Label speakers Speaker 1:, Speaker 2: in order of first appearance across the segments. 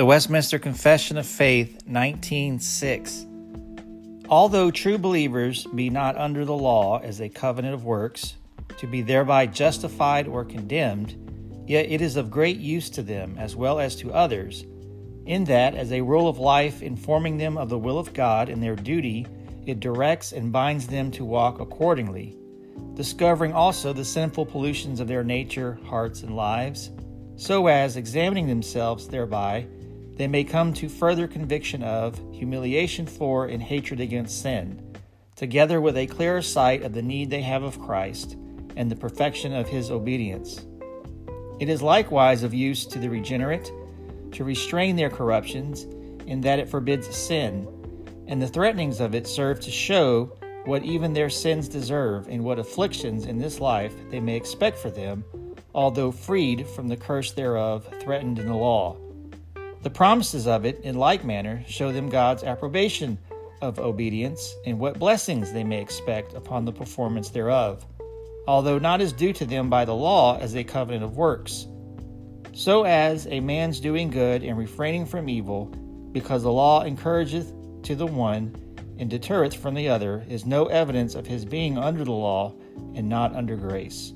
Speaker 1: The Westminster Confession of Faith, 19:6. Although true believers be not under the law as a covenant of works, to be thereby justified or condemned, yet it is of great use to them as well as to others, in that, as a rule of life informing them of the will of God and their duty, it directs and binds them to walk accordingly, discovering also the sinful pollutions of their nature, hearts, and lives, so as, examining themselves thereby, they may come to further conviction of, humiliation for, and hatred against sin, together with a clearer sight of the need they have of Christ and the perfection of his obedience. It is likewise of use to the regenerate to restrain their corruptions, in that it forbids sin, and the threatenings of it serve to show what even their sins deserve and what afflictions in this life they may expect for them, although freed from the curse thereof threatened in the law. The promises of it, in like manner, show them God's approbation of obedience and what blessings they may expect upon the performance thereof, although not as due to them by the law as a covenant of works. So as a man's doing good and refraining from evil, because the law encourageth to the one and deterreth from the other, is no evidence of his being under the law and not under grace.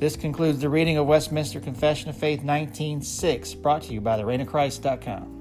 Speaker 1: This concludes the reading of Westminster Confession of Faith 19.6, brought to you by the reignofchrist.com.